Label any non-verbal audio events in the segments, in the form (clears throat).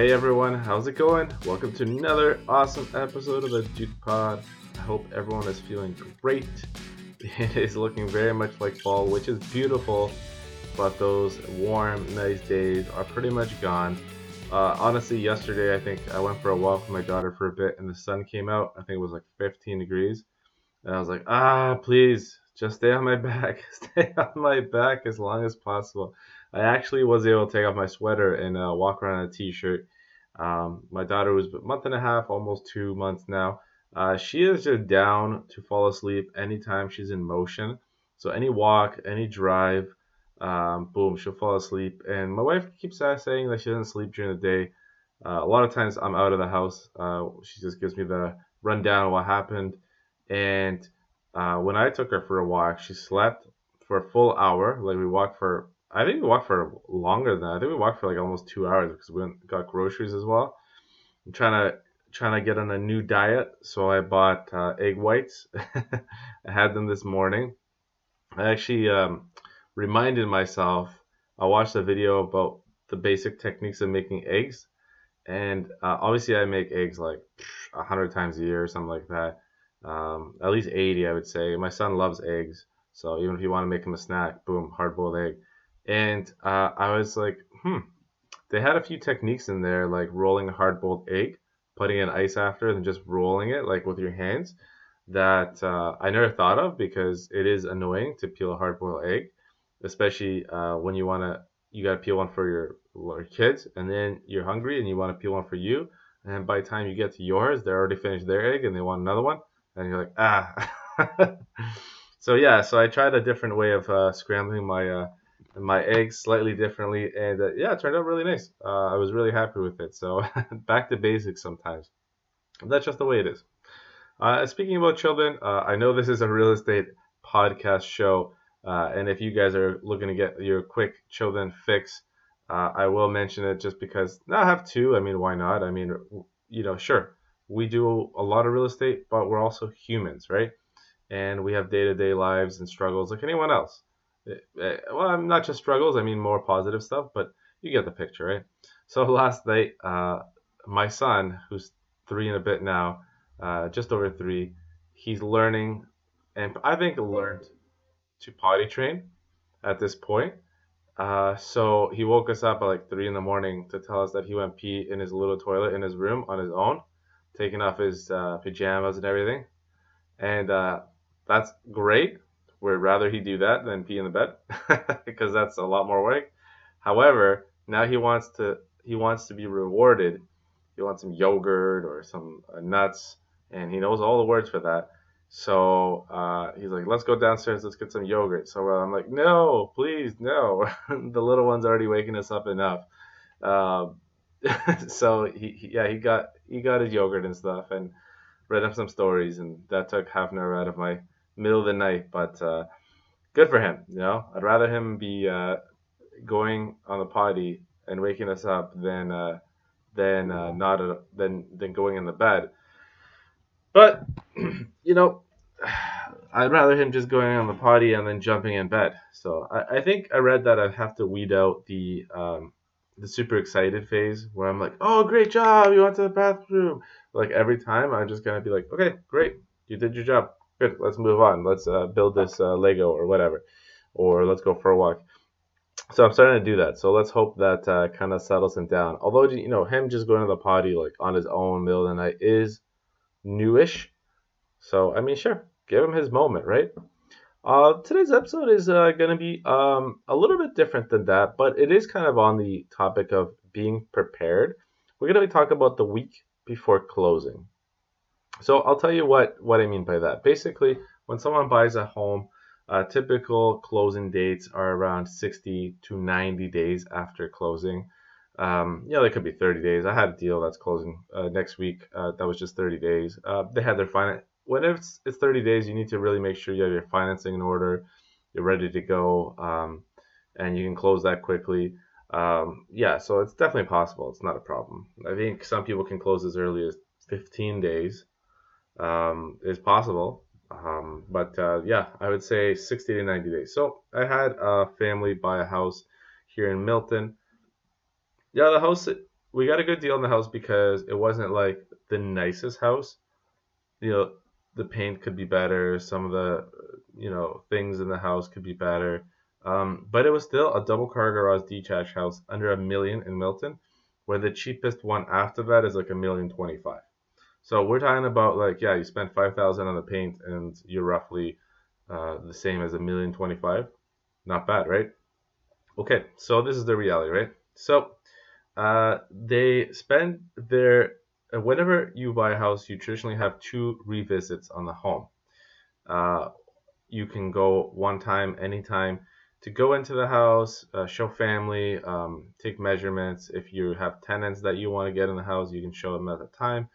Hey everyone, how's it going? Welcome to another awesome episode of the Duke Pod. I hope everyone is feeling great. (laughs) It is looking very much like fall, which is beautiful, but those warm, nice days are pretty much gone. Uh, honestly, yesterday I think I went for a walk with my daughter for a bit and the sun came out. I think it was like 15 degrees. And I was like, ah, please, just stay on my (laughs) back. Stay on my back as long as possible. I actually was able to take off my sweater and uh, walk around in a t-shirt. Um, my daughter was a month and a half, almost two months now. Uh, she is just down to fall asleep anytime she's in motion. So any walk, any drive, um, boom, she'll fall asleep. And my wife keeps saying that she doesn't sleep during the day. Uh, a lot of times I'm out of the house. Uh, she just gives me the rundown of what happened. And uh, when I took her for a walk, she slept for a full hour. Like we walked for I think we walked for longer than that. I think we walked for like almost two hours because we went, got groceries as well. I'm trying to trying to get on a new diet, so I bought uh, egg whites. (laughs) I had them this morning. I actually um, reminded myself. I watched a video about the basic techniques of making eggs, and uh, obviously I make eggs like a hundred times a year or something like that. Um, at least 80, I would say. My son loves eggs, so even if you want to make him a snack, boom, hard boiled egg and uh, I was like, hmm. They had a few techniques in there, like rolling a hard-boiled egg, putting in ice after, and just rolling it like with your hands. That uh, I never thought of because it is annoying to peel a hard-boiled egg, especially uh, when you wanna you gotta peel one for your, your kids, and then you're hungry and you want to peel one for you, and by the time you get to yours, they're already finished their egg and they want another one, and you're like, ah. (laughs) so yeah, so I tried a different way of uh, scrambling my uh, my eggs slightly differently, and uh, yeah, it turned out really nice. Uh, I was really happy with it. So (laughs) back to basics sometimes. That's just the way it is. Uh, speaking about children, uh, I know this is a real estate podcast show, uh, and if you guys are looking to get your quick children fix, uh, I will mention it just because I have two. I mean, why not? I mean, you know, sure, we do a lot of real estate, but we're also humans, right? And we have day to day lives and struggles like anyone else. Eh, eh, well, not just struggles. I mean more positive stuff, but you get the picture, right? So (laughs) last night, uh, my son, who's three and a bit now, uh, just over three, he's learning, and I think learned to potty train at this point. Uh, so he woke us up at like three in the morning to tell us that he went pee in his little toilet in his room on his own, taking off his uh, pajamas and everything, and uh, that's great would rather he do that than pee in the bed (laughs) because that's a lot more work. However, now he wants to he wants to be rewarded. He wants some yogurt or some uh, nuts, and he knows all the words for that. So uh, he's like, "Let's go downstairs. Let's get some yogurt." So uh, I'm like, "No, please, no. (laughs) the little one's already waking us up enough." Um, (laughs) so he, he, yeah, he got he got his yogurt and stuff, and read up some stories, and that took half an hour out of my middle of the night, but uh, good for him. You know, I'd rather him be uh, going on the potty and waking us up than uh, than uh, not a, than than going in the bed. But (clears throat) you know, (sighs) I'd rather him just going on the potty and then jumping in bed. So I, I think I read that I'd have to weed out the um, the super excited phase where I'm like, oh, great job, you went to the bathroom. Like every time, I'm just gonna be like, okay, great, you did your job good. Let's move on. Let's uh, build this uh, Lego or whatever, or let's go for a walk. So I'm starting to do that. So let's hope that uh, kind of settles him down. Although you know him just going to the potty like on his own middle of the night is newish. So I mean, sure, give him his moment, right? Uh, today's episode is uh, going to be um, a little bit different than that, but it is kind of on the topic of being prepared. We're going to talking about the week before closing. So I'll tell you what, what I mean by that. Basically, when someone buys a home, uh, typical closing dates are around 60 to 90 days after closing. Um, yeah, they could be 30 days. I had a deal that's closing uh, next week. Uh, that was just 30 days. Uh, they had their finance. When it's, it's 30 days, you need to really make sure you have your financing in order. You're ready to go, um, and you can close that quickly. Um, yeah, so it's definitely possible. It's not a problem. I think some people can close as early as 15 days um, is possible. Um, but uh, yeah, I would say 60 to 90 days. So I had a family buy a house here in Milton. Yeah, the house we got a good deal on the house because it wasn't like the nicest house. You know, the paint could be better. Some of the you know things in the house could be better. Um, but it was still a double car garage detached house under a million in Milton, where the cheapest one after that is like a million twenty five. So we're talking about like yeah, you spent five thousand on the paint and you're roughly uh, the same as a million twenty five. Not bad, right? Okay, so this is the reality, right? So uh, they spend their uh, whenever you buy a house, you traditionally have two revisits on the home. Uh, you can go one time, anytime to go into the house, uh, show family, um, take measurements. If you have tenants that you want to get in the house, you can show them at the time.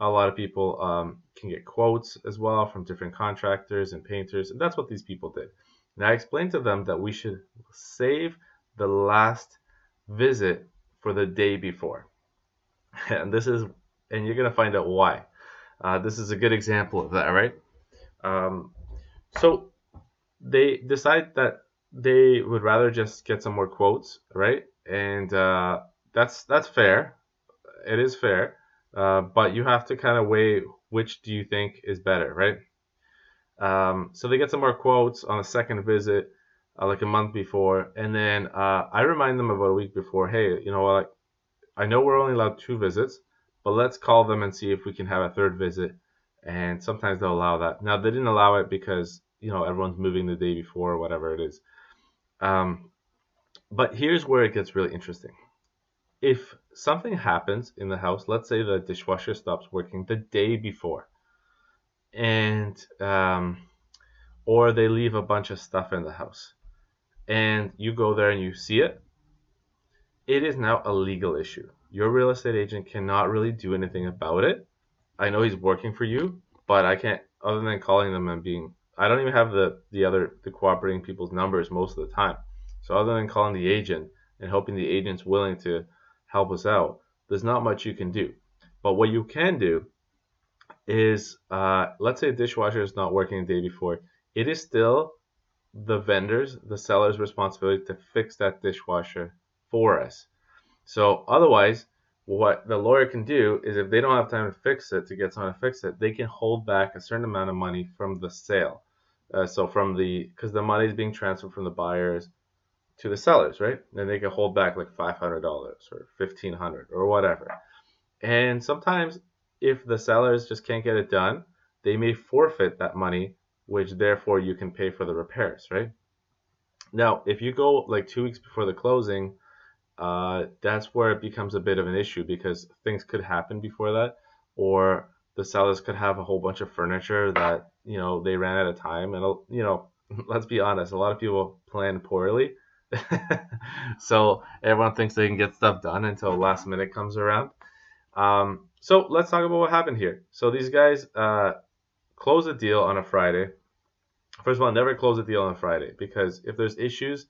A lot of people um, can get quotes as well from different contractors and painters, and that's what these people did. And I explained to them that we should save the last visit for the day before. (laughs) And this is, and you're gonna find out why. Uh, this is a good example of that, right? Um, so they decide that they would rather just get some more quotes, right? And uh, that's that's fair. It is fair, uh, but you have to kind of weigh which do you think is better, right? Um, so they get some more quotes on a second visit, uh, like a month before, and then uh, I remind them about a week before. Hey, you know what? I know we're only allowed two visits, but let's call them and see if we can have a third visit. And sometimes they'll allow that. Now they didn't allow it because you know everyone's moving the day before or whatever it is. Um, but here's where it gets really interesting. If something happens in the house, let's say the dishwasher stops working the day before, and um, or they leave a bunch of stuff in the house, and you go there and you see it, it is now a legal issue. Your real estate agent cannot really do anything about it. I know he's working for you, but I can't other than calling them and being I don't even have the the other the cooperating people's numbers most of the time. So other than calling the agent and hoping the agent's willing to help us out, there's not much you can do. But what you can do is, uh, let's say a dishwasher is not working the day before, it is still the vendor's, the seller's responsibility to fix that dishwasher for us. So otherwise, what the lawyer can do is if they don't have time to fix it to get someone to fix it, they can hold back a certain amount of money from the sale. Uh, so from the because the money is being transferred from the buyers to the sellers, right? And they can hold back like five hundred dollars or fifteen hundred or whatever. And sometimes if the sellers just can't get it done, they may forfeit that money, which therefore you can pay for the repairs, right? Now, if you go like two weeks before the closing, uh, that's where it becomes a bit of an issue because things could happen before that, or the sellers could have a whole bunch of furniture that you know they ran out of time and you know (laughs) let's be honest a lot of people plan poorly (laughs) so everyone thinks they can get stuff done until last minute comes around. Um, so let's talk about what happened here. So these guys uh, close a deal on a friday. First of all never close a deal on a friday because if there's issues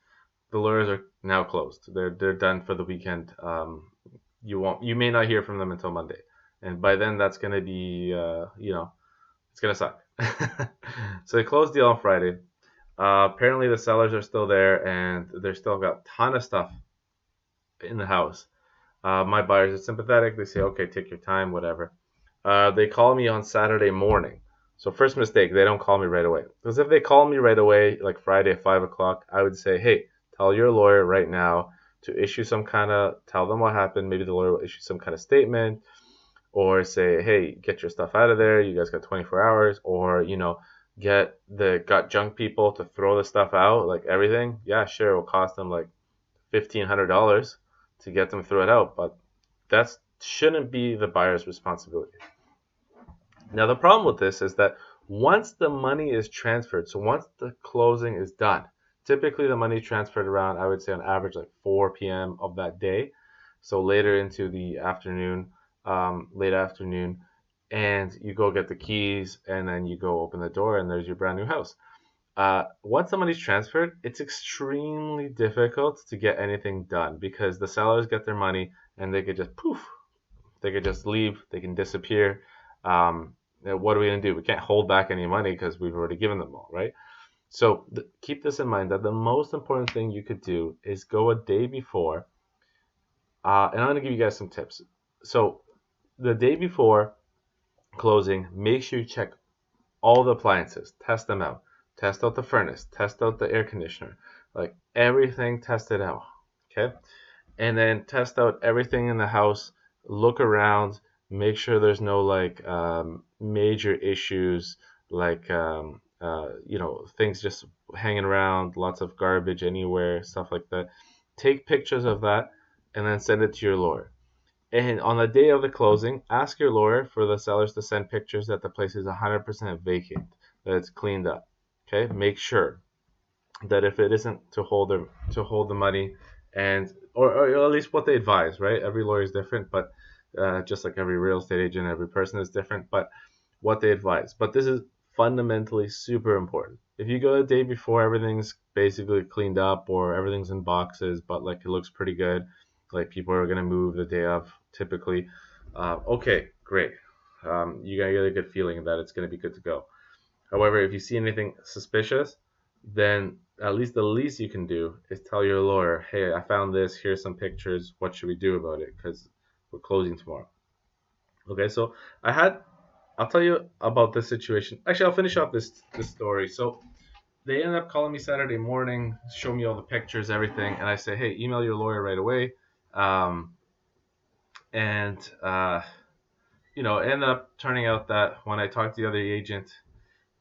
the lawyers are now closed. They're they're done for the weekend. Um, you won't you may not hear from them until monday. And by then that's going to be uh, you know it's going to suck. (laughs) So they close the deal on Friday. Uh, apparently the sellers are still there and they're still got ton of stuff in the house. Uh, my buyers are sympathetic. They say, okay, take your time, whatever. Uh, they call me on Saturday morning. So first mistake, they don't call me right away. Because if they call me right away, like Friday at five o'clock, I would say, hey, tell your lawyer right now to issue some kind of, tell them what happened. Maybe the lawyer will issue some kind of statement or say, hey, get your stuff out of there. You guys got 24 hours, or you know, get the got junk people to throw the stuff out, like everything. Yeah, sure, it will cost them like fifteen hundred dollars to get them throw it out, but that shouldn't be the buyer's responsibility. Now the problem with this is that once the money is transferred, so once the closing is done, typically the money transferred around, I would say on average like 4 p.m. of that day. So later into the afternoon, um, late afternoon, and you go get the keys, and then you go open the door, and there's your brand new house. Uh, once money's transferred, it's extremely difficult to get anything done because the sellers get their money and they could just poof, they could just leave, they can disappear. Um, what are we gonna do? We can't hold back any money because we've already given them all, right? So th- keep this in mind that the most important thing you could do is go a day before Uh, and I'm gonna give you guys some tips. So the day before closing, make sure you check all the appliances, test them out, test out the furnace, test out the air conditioner, like everything, test it out. Okay, and then test out everything in the house. Look around, make sure there's no like um, major issues like um, uh, you know things just hanging around, lots of garbage anywhere, stuff like that. Take pictures of that and then send it to your lawyer. And on the day of the closing, ask your lawyer for the sellers to send pictures that the place is 100% vacant, that it's cleaned up. Okay, make sure that if it isn't to hold the to hold the money, and or, or at least what they advise, right? Every lawyer is different, but uh, just like every real estate agent, every person is different. But what they advise. But this is fundamentally super important. If you go the day before, everything's basically cleaned up or everything's in boxes, but like it looks pretty good, like people are gonna move the day of typically. Uh, okay, great. Um, you get a good feeling that it's gonna be good to go. However, if you see anything suspicious, then at least the least you can do is tell your lawyer, hey, I found this. Here's some pictures. What should we do about it? Because we're closing tomorrow. Okay, so I had, I'll tell you about this situation. Actually, I'll finish off this this story. So they ended up calling me Saturday morning, show me all the pictures, everything, and I say, hey, email your lawyer right away. Um, and uh, you know, it ended up turning out that when I talked to the other agent,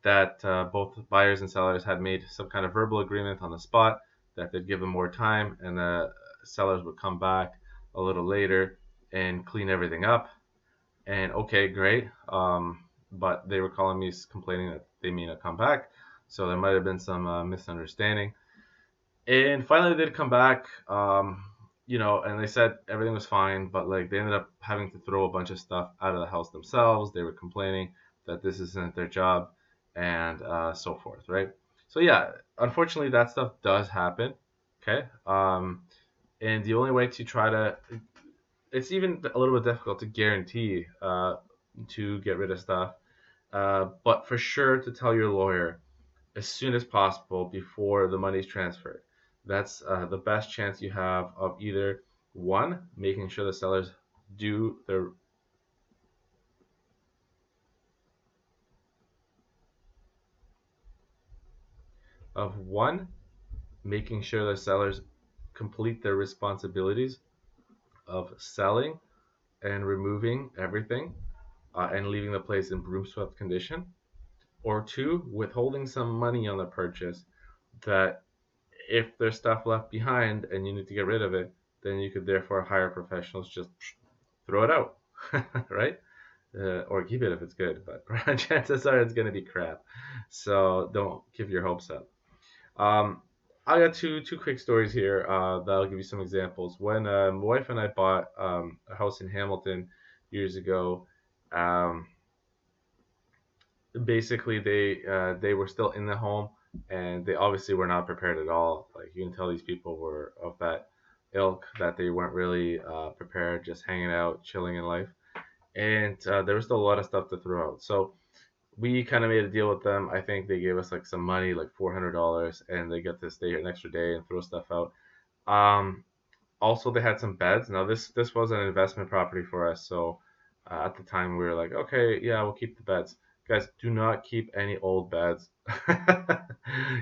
that uh, both buyers and sellers had made some kind of verbal agreement on the spot that they'd give them more time, and the sellers would come back a little later and clean everything up. And okay, great. Um, but they were calling me complaining that they may not come back, so there might have been some uh, misunderstanding. And finally, they'd come back. Um, you know, and they said everything was fine, but like they ended up having to throw a bunch of stuff out of the house themselves. They were complaining that this isn't their job and uh, so forth, right? So yeah, unfortunately, that stuff does happen. Okay, um, and the only way to try to, it's even a little bit difficult to guarantee uh, to get rid of stuff, uh, but for sure to tell your lawyer as soon as possible before the money's transferred that's uh, the best chance you have of either one making sure the sellers do their of one making sure the sellers complete their responsibilities of selling and removing everything uh, and leaving the place in broom swept condition or two withholding some money on the purchase that if there's stuff left behind and you need to get rid of it, then you could therefore hire professionals just throw it out, (laughs) right? Uh, or keep it if it's good, but (laughs) chances are it's going to be crap. So don't give your hopes up. Um, I got two two quick stories here uh, that'll give you some examples. When uh, my wife and I bought um, a house in Hamilton years ago, um, basically they uh, they were still in the home and they obviously were not prepared at all. Like you can tell these people were of that ilk that they weren't really uh, prepared, just hanging out, chilling in life, and uh, there was still a lot of stuff to throw out. So we kind of made a deal with them. I think they gave us like some money, like four hundred dollars, and they get to stay here an extra day and throw stuff out. Um, also, they had some beds. Now this this was an investment property for us, so uh, at the time we were like, okay, yeah, we'll keep the beds guys do not keep any old beds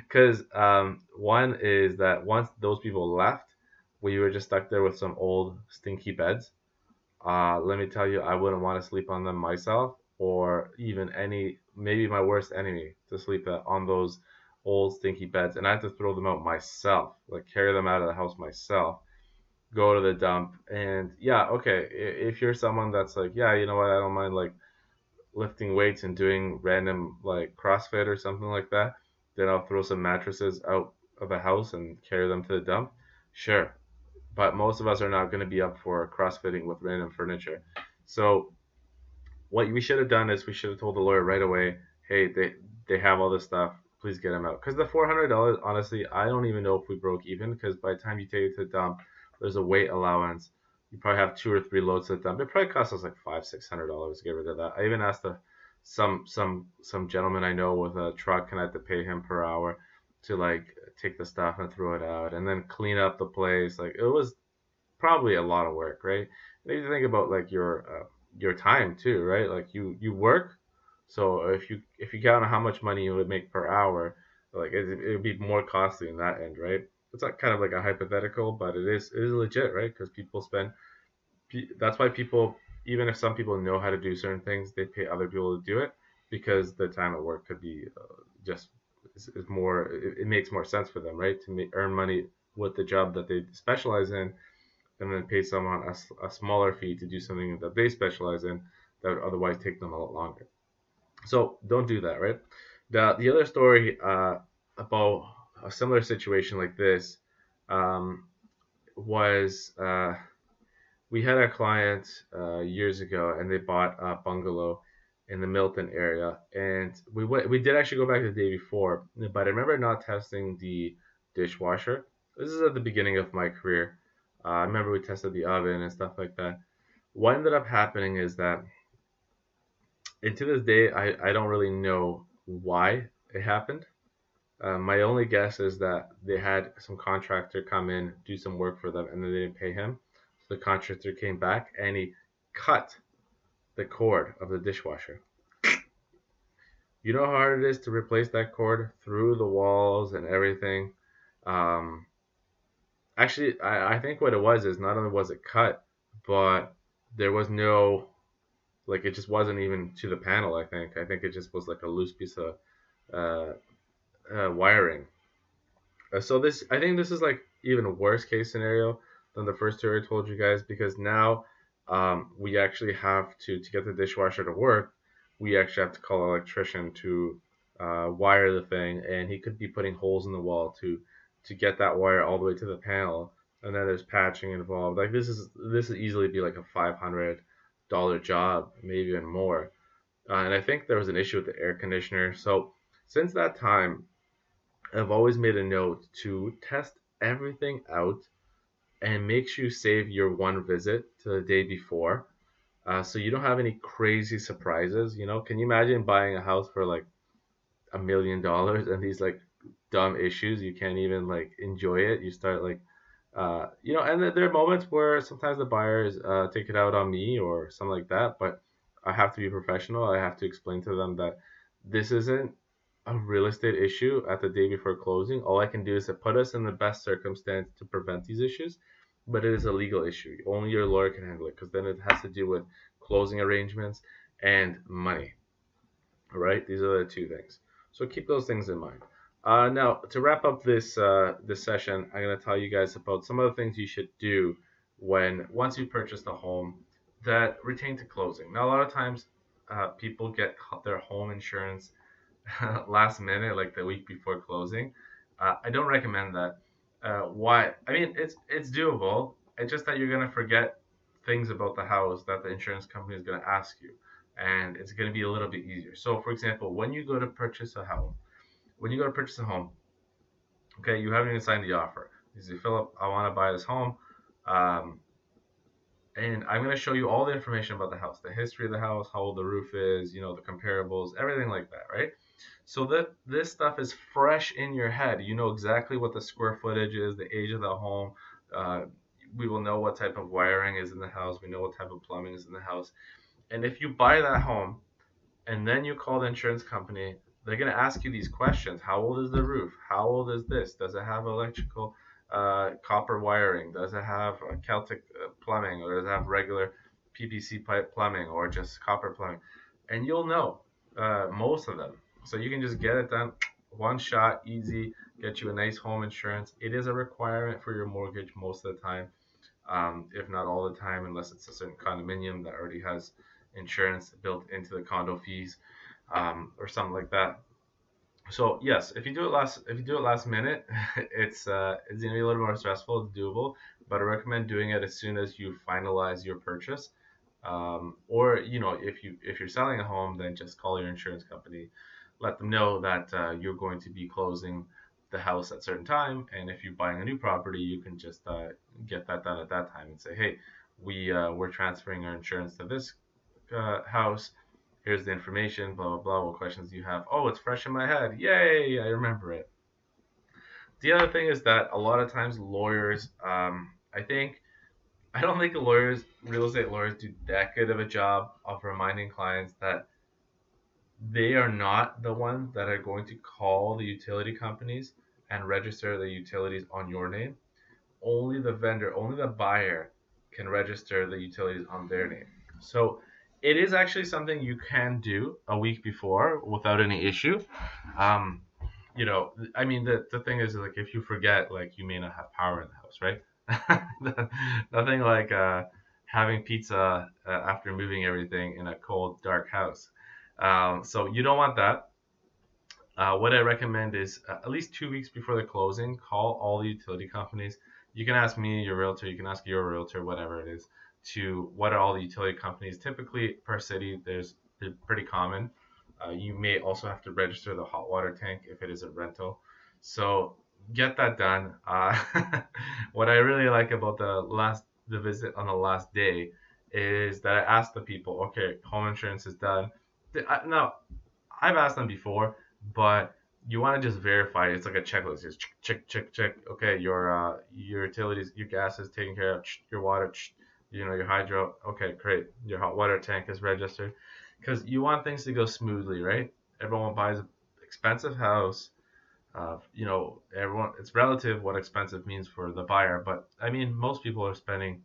because (laughs) um, one is that once those people left we were just stuck there with some old stinky beds. Uh, let me tell you i wouldn't want to sleep on them myself or even any maybe my worst enemy to sleep on those old stinky beds and i had to throw them out myself like carry them out of the house myself go to the dump and yeah okay if you're someone that's like yeah you know what i don't mind like lifting weights and doing random like CrossFit or something like that, then I'll throw some mattresses out of the house and carry them to the dump. Sure. But most of us are not going to be up for CrossFitting with random furniture. So what we should have done is we should have told the lawyer right away, hey, they they have all this stuff. Please get them out. Because the four hundred dollars, honestly, I don't even know if we broke even. Because by the time you take it to the dump, there's a weight allowance you probably have two or three loads of them. It probably costs us like five, six hundred dollars to get rid of that. I even asked a, some some some gentleman I know with a truck, and I had to pay him per hour to like take the stuff and throw it out, and then clean up the place. Like it was probably a lot of work, right? And you think about like your uh, your time too, right? Like you you work, so if you if you count on how much money you would make per hour, like it would be more costly in that end, right? It's not kind of like a hypothetical, but it is it is legit, right? Because people spend. That's why people, even if some people know how to do certain things, they pay other people to do it because the time at work could be uh, just is, is more. It, it, makes more sense for them, right? To make, earn money with the job that they specialize in, and then pay someone a, a smaller fee to do something that they specialize in that would otherwise take them a lot longer. So don't do that, right? The the other story uh, about a similar situation like this um, was uh, we had a client uh, years ago, and they bought a bungalow in the Milton area, and we went. We did actually go back the day before, but I remember not testing the dishwasher. This is at the beginning of my career. Uh, I remember we tested the oven and stuff like that. What ended up happening is that, and to this day, I, I don't really know why it happened. Uh, my only guess is that they had some contractor come in, do some work for them, and then they didn't pay him. So the contractor came back and he cut the cord of the dishwasher. You know how hard it is to replace that cord through the walls and everything. Um, actually, I, I think what it was is not only was it cut, but there was no, like it just wasn't even to the panel. I think I think it just was like a loose piece of uh, uh, wiring. Uh, so this, I think this is like even a worse case scenario than the first two I told you guys because now um, we actually have to to get the dishwasher to work. We actually have to call an electrician to uh, wire the thing, and he could be putting holes in the wall to to get that wire all the way to the panel. And then there's patching involved. Like this is this would easily be like a five hundred dollar job, maybe even more. Uh, and I think there was an issue with the air conditioner. So since that time, I've always made a note to test everything out and make sure you save your one visit to the day before uh, so you don't have any crazy surprises you know? Can you imagine buying a house for like a million dollars and these like dumb issues you can't even like enjoy it? You start like uh, you know and there are moments where sometimes the buyers uh, take it out on me or something like that but i have to be professional. I have to explain to them that this isn't a real estate issue at the day before closing, all I can do is to put us in the best circumstance to prevent these issues. But it is a legal issue. Only your lawyer can handle it because then it has to do with closing arrangements and money. All right, these are the two things. So keep those things in mind. Uh, now, to wrap up this uh, this session, I'm going to tell you guys about some of the things you should do when once you purchase a home that retain to closing. Now, a lot of times, uh, people get their home insurance (laughs) last minute, like the week before closing. Uh, I don't recommend that. Uh, why? I mean, it's it's doable. It's just that you're gonna forget things about the house that the insurance company is gonna ask you, and it's gonna be a little bit easier. So, for example, when you go to purchase a home, when you go to purchase a home, okay, you haven't even signed the offer. You say, Filip, I want to buy this home. Um, and I'm going to show you all the information about the house, the history of the house, how old the roof is, you know, the comparables, everything like that, right? So that this stuff is fresh in your head. You know exactly what the square footage is, the age of the home. Uh, we will know what type of wiring is in the house. We know what type of plumbing is in the house. And if you buy that home and then you call the insurance company, they're going to ask you these questions. How old is the roof? How old is this? Does it have electrical uh, copper wiring? Does it have Kitec uh, plumbing or does it have regular PVC pipe plumbing or just copper plumbing? And you'll know uh, most of them. So you can just get it done one shot, easy, get you a nice home insurance. It is a requirement for your mortgage most of the time, um, if not all the time, unless it's a certain condominium that already has insurance built into the condo fees um, or something like that. So yes, if you do it last if you do it last minute, (laughs) it's uh, it's gonna be a little more stressful. It's doable, but I recommend doing it as soon as you finalize your purchase. Um, or you know if you if you're selling a home, then just call your insurance company let them know that uh, you're going to be closing the house at a certain time and if you're buying a new property you can just uh, get that done at that time and say hey we uh, we're transferring our insurance to this uh, house. Here's the information blah blah blah. What questions do you have? Oh it's fresh in my head. Yay i remember it. The other thing is that a lot of times lawyers um, i think I don't think lawyers, real estate lawyers, do that good of a job of reminding clients that they are not the ones that are going to call the utility companies and register the utilities on your name. Only the vendor, only the buyer can register the utilities on their name. So it is actually something you can do a week before without any issue. Um, you know, I mean, the, the thing is, like, if you forget, like, you may not have power in the house, right? (laughs) Nothing like uh, having pizza uh, after moving everything in a cold, dark house. Um, so you don't want that. Uh, what I recommend is uh, at least two weeks before the closing, call all the utility companies. You can ask me, your realtor, you can ask your realtor, whatever it is, to what are all the utility companies. Typically, per city, there's they're pretty common. Uh, you may also have to register the hot water tank if it is a rental. So get that done. Uh, (laughs) what I really like about the last the visit on the last day is that I asked the people, okay, home insurance is done. Now, I've asked them before, but you want to just verify. It's like a checklist. Just check, check, check, check. Okay, your uh, your utilities, your gas is taken care of. Your water, you know, your hydro. Okay, great. Your hot water tank is registered because you want things to go smoothly, right? Everyone buys an expensive house. Uh, you know, everyone it's relative what expensive means for the buyer, but I mean, most people are spending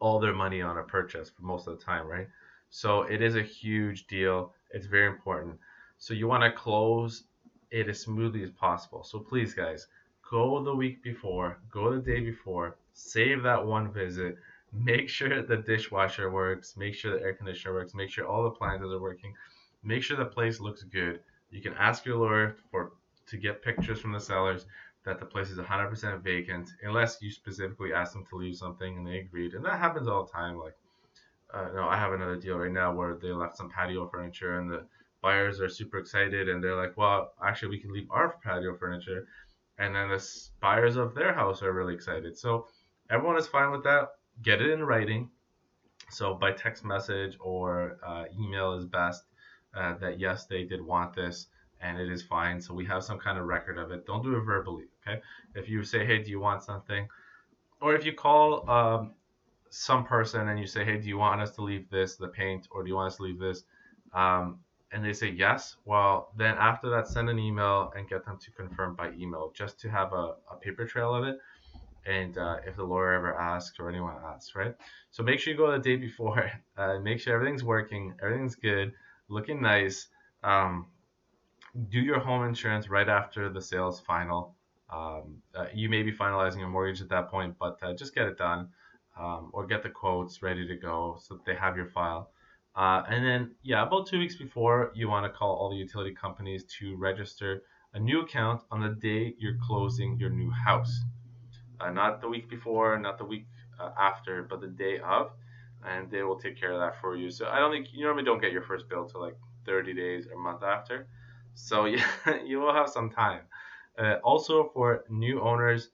all their money on a purchase for most of the time, right? So it is a huge deal. It's very important. So you want to close it as smoothly as possible. So please, guys, go the week before, go the day before, save that one visit, make sure (laughs) the dishwasher works, make sure the air conditioner works, make sure all the appliances are working, make sure the place looks good. You can ask your lawyer for to get pictures from the sellers that the place is 100% vacant, unless you specifically ask them to leave something and they agreed. And that happens all the time. Like, uh, no, I have another deal right now where they left some patio furniture and the buyers are super excited and they're like, well, actually, we can leave our patio furniture. And then the buyers of their house are really excited. So everyone is fine with that get it in writing. So by text message or uh, email is best. Uh, that yes, they did want this and it is fine. So we have some kind of record of it. Don't do it verbally, okay? If you say, hey, do you want something? Or if you call um, some person and you say, hey, do you want us to leave this, the paint, or do you want us to leave this? Um, and they say yes, well, then after that, send an email and get them to confirm by email just to have a, a paper trail of it and uh, if the lawyer ever asks or anyone asks, right? So make sure you go the day before, (laughs) uh, make sure everything's working, everything's good, looking nice. Um, do your home insurance right after the sale is final. Um, uh, you may be finalizing your mortgage at that point, but uh, just get it done um, or get the quotes ready to go so they have your file. Uh, and then, yeah, about two weeks before, you want to call all the utility companies to register a new account on the day you're closing your new house uh, not the week before, not the week uh, after, but the day of, and they will take care of that for you. So I don't think you normally don't get your first bill till like 30 days or a month after. So (laughs) yeah, you will have some time. Uh, also for new owners,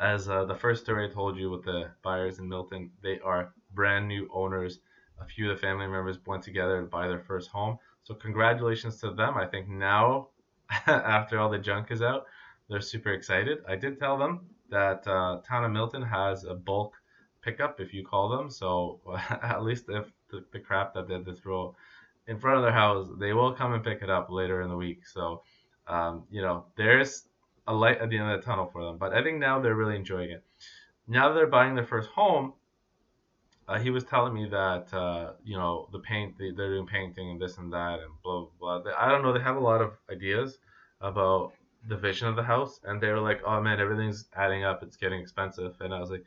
as uh, the first story I told you with the buyers in Milton, they are brand new owners. A few of the family members went together to buy their first home. So congratulations to them. I think now, (laughs) after all the junk is out, they're super excited. I did tell them that uh, Town of Milton has a bulk pickup if you call them. So (laughs) at least if the, the crap that they had to throw in front of their house, they will come and pick it up later in the week. So, um, you know, there's a light at the end of the tunnel for them. But I think now they're really enjoying it. Now that they're buying their first home, uh, he was telling me that uh, you know the paint they, they're doing painting and this and that and blah blah blah. I don't know. They have a lot of ideas about the vision of the house, and they were like, "Oh man, everything's adding up. It's getting expensive." And I was like,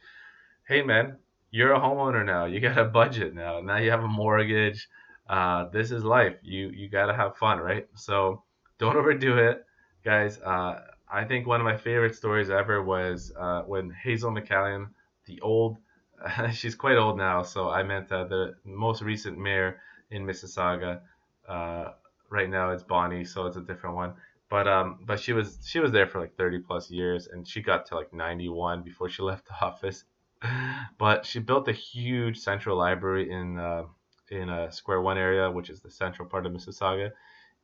"Hey man, you're a homeowner now. You got a budget now. Now you have a mortgage. Uh, this is life. You you gotta have fun, right? So don't (laughs) overdo it, guys. Uh, I think one of my favorite stories ever was uh, when Hazel McCallion, the old, (laughs) she's quite old now, so I meant uh, the most recent mayor in Mississauga. Uh, right now it's Bonnie, so it's a different one. But um but she was she was there for like 30 plus years and she got to like 91 before she (laughs) left the office. (laughs) But she built a huge central library in uh, in a square one area which is the central part of mississauga.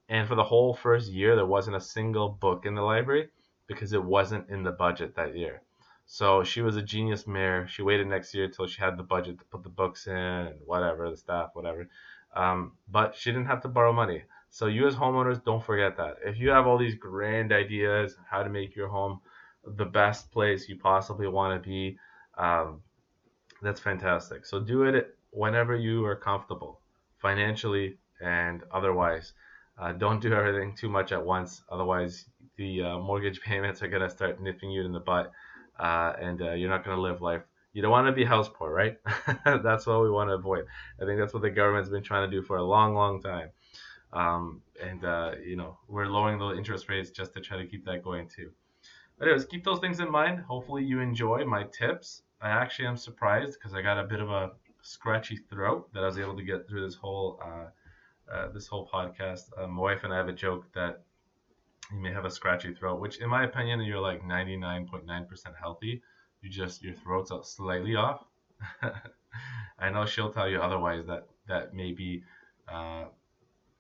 And for the whole first year there wasn't a single book in the library because it wasn't in the budget that year So she was a genius mayor. She waited next year till she had the budget to put the books in and whatever, the staff, whatever. Um, but she didn't have to borrow money. So you as homeowners, don't forget that. If you have all these grand ideas how to make your home the best place you possibly want to be, um, that's fantastic. So do it whenever you are comfortable, financially and otherwise. Uh, don't do everything too much at once, otherwise the uh, mortgage payments are gonna start nipping you in the butt, uh, and uh, you're not gonna live life. You don't want to be house poor, right? (laughs) that's what we want to avoid. I think that's what the government's been trying to do for a long, long time. Um, and uh, you know we're lowering the interest rates just to try to keep that going too. But anyways, keep those things in mind. Hopefully you enjoy my tips. I actually am surprised because I got a bit of a scratchy throat that I was able to get through this whole uh, uh, this whole podcast. Uh, my wife and I have a joke that you may have a scratchy throat, which in my opinion, you're like 99.9% healthy. You just your throat's slightly off. (laughs) I know she'll tell you otherwise that that may be uh,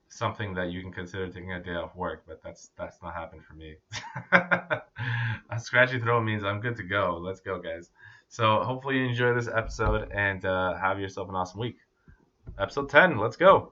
something that you can consider taking a day off work, but that's that's not happened for me. (laughs) a scratchy throat means I'm good to go. Let's go, guys. So hopefully you enjoy this episode and uh, have yourself an awesome week. Episode 10, let's go.